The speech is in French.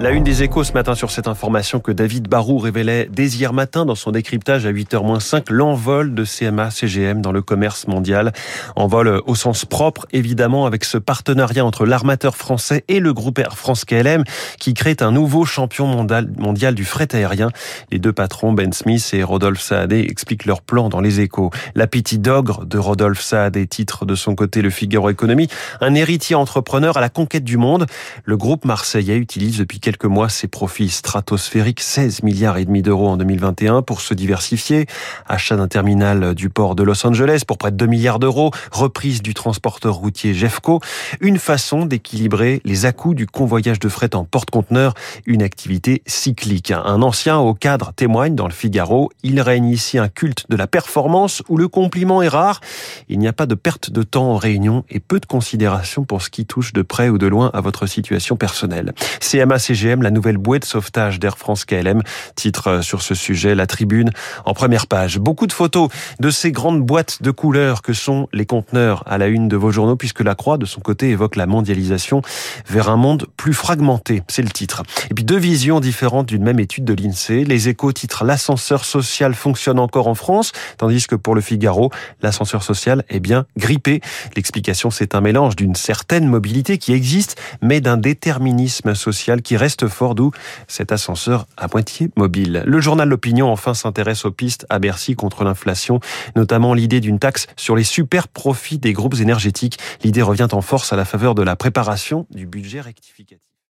La une des échos ce matin sur cette information que David Barou révélait dès hier matin dans son décryptage à 8h-5 l'envol de CMA CGM dans le commerce mondial. Envol au sens propre évidemment avec ce partenariat entre l'armateur français et le groupe Air France KLM qui crée un nouveau champion mondial, du fret aérien. Les deux patrons Ben Smith et Rodolphe Saadé expliquent leur plan dans les échos. L'appétit d'ogre de Rodolphe Saadé titre de son côté le Figaro Économie, un héritier entrepreneur à la conquête du monde. Le marseillais utilise depuis quelques mois ses profits stratosphériques, 16 milliards et demi d'euros en 2021 pour se diversifier. Achat d'un terminal du port de Los Angeles pour près de 2 milliards d'euros. Reprise du transporteur routier Jeffco. Une façon d'équilibrer les à du convoyage de fret en porte-conteneur. Une activité cyclique. Un ancien au cadre témoigne dans le Figaro. Il règne ici un culte de la performance où le compliment est rare. Il n'y a pas de perte de temps en réunion et peu de considération pour ce qui touche de près ou de loin à votre situation personnelle. CMA CGM, la nouvelle bouée de sauvetage d'Air France KLM. Titre euh, sur ce sujet, la tribune en première page. Beaucoup de photos de ces grandes boîtes de couleurs que sont les conteneurs à la une de vos journaux, puisque la Croix, de son côté, évoque la mondialisation vers un monde plus fragmenté. C'est le titre. Et puis deux visions différentes d'une même étude de l'INSEE. Les échos titrent L'ascenseur social fonctionne encore en France, tandis que pour le Figaro, l'ascenseur social est bien grippé. L'explication, c'est un mélange d'une certaine mobilité qui existe, mais d'un déterminisme social qui reste fort, d'où cet ascenseur à moitié mobile. Le journal L'Opinion, enfin, s'intéresse aux pistes à Bercy contre l'inflation, notamment l'idée d'une taxe sur les super profits des groupes énergétiques. L'idée revient en force à la faveur de la préparation du budget rectificatif.